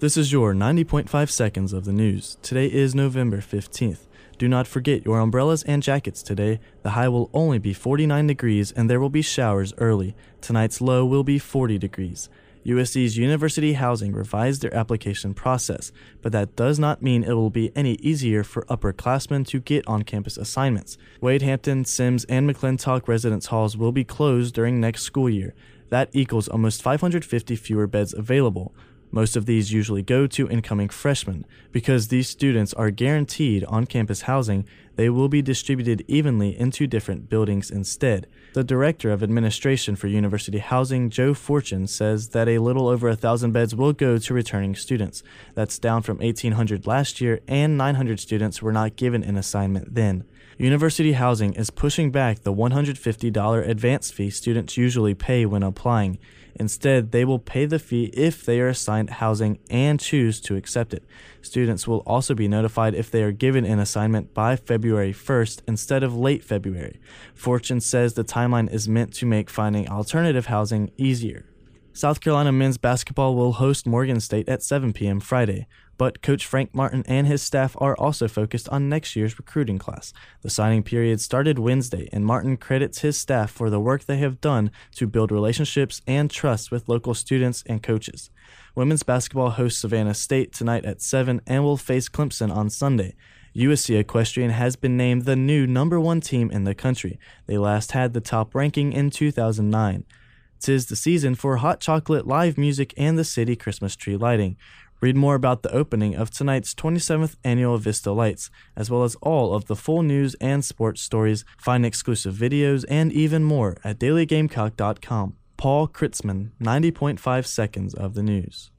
This is your 90.5 seconds of the news. Today is November 15th. Do not forget your umbrellas and jackets today. The high will only be 49 degrees and there will be showers early. Tonight's low will be 40 degrees. USC's University Housing revised their application process, but that does not mean it will be any easier for upperclassmen to get on campus assignments. Wade Hampton, Sims, and McClintock residence halls will be closed during next school year. That equals almost 550 fewer beds available. Most of these usually go to incoming freshmen. Because these students are guaranteed on campus housing, they will be distributed evenly into different buildings instead. The Director of Administration for University Housing, Joe Fortune, says that a little over a thousand beds will go to returning students. That's down from 1,800 last year, and 900 students were not given an assignment then. University Housing is pushing back the $150 advance fee students usually pay when applying. Instead, they will pay the fee if they are assigned housing and choose to accept it. Students will also be notified if they are given an assignment by February 1st instead of late February. Fortune says the timeline is meant to make finding alternative housing easier. South Carolina men's basketball will host Morgan State at 7 p.m. Friday, but Coach Frank Martin and his staff are also focused on next year's recruiting class. The signing period started Wednesday, and Martin credits his staff for the work they have done to build relationships and trust with local students and coaches. Women's basketball hosts Savannah State tonight at 7 and will face Clemson on Sunday. USC Equestrian has been named the new number one team in the country. They last had the top ranking in 2009. Tis the season for hot chocolate, live music, and the city Christmas tree lighting. Read more about the opening of tonight's 27th annual Vista Lights, as well as all of the full news and sports stories, find exclusive videos, and even more at dailygamecock.com. Paul Kritzman, 90.5 seconds of the news.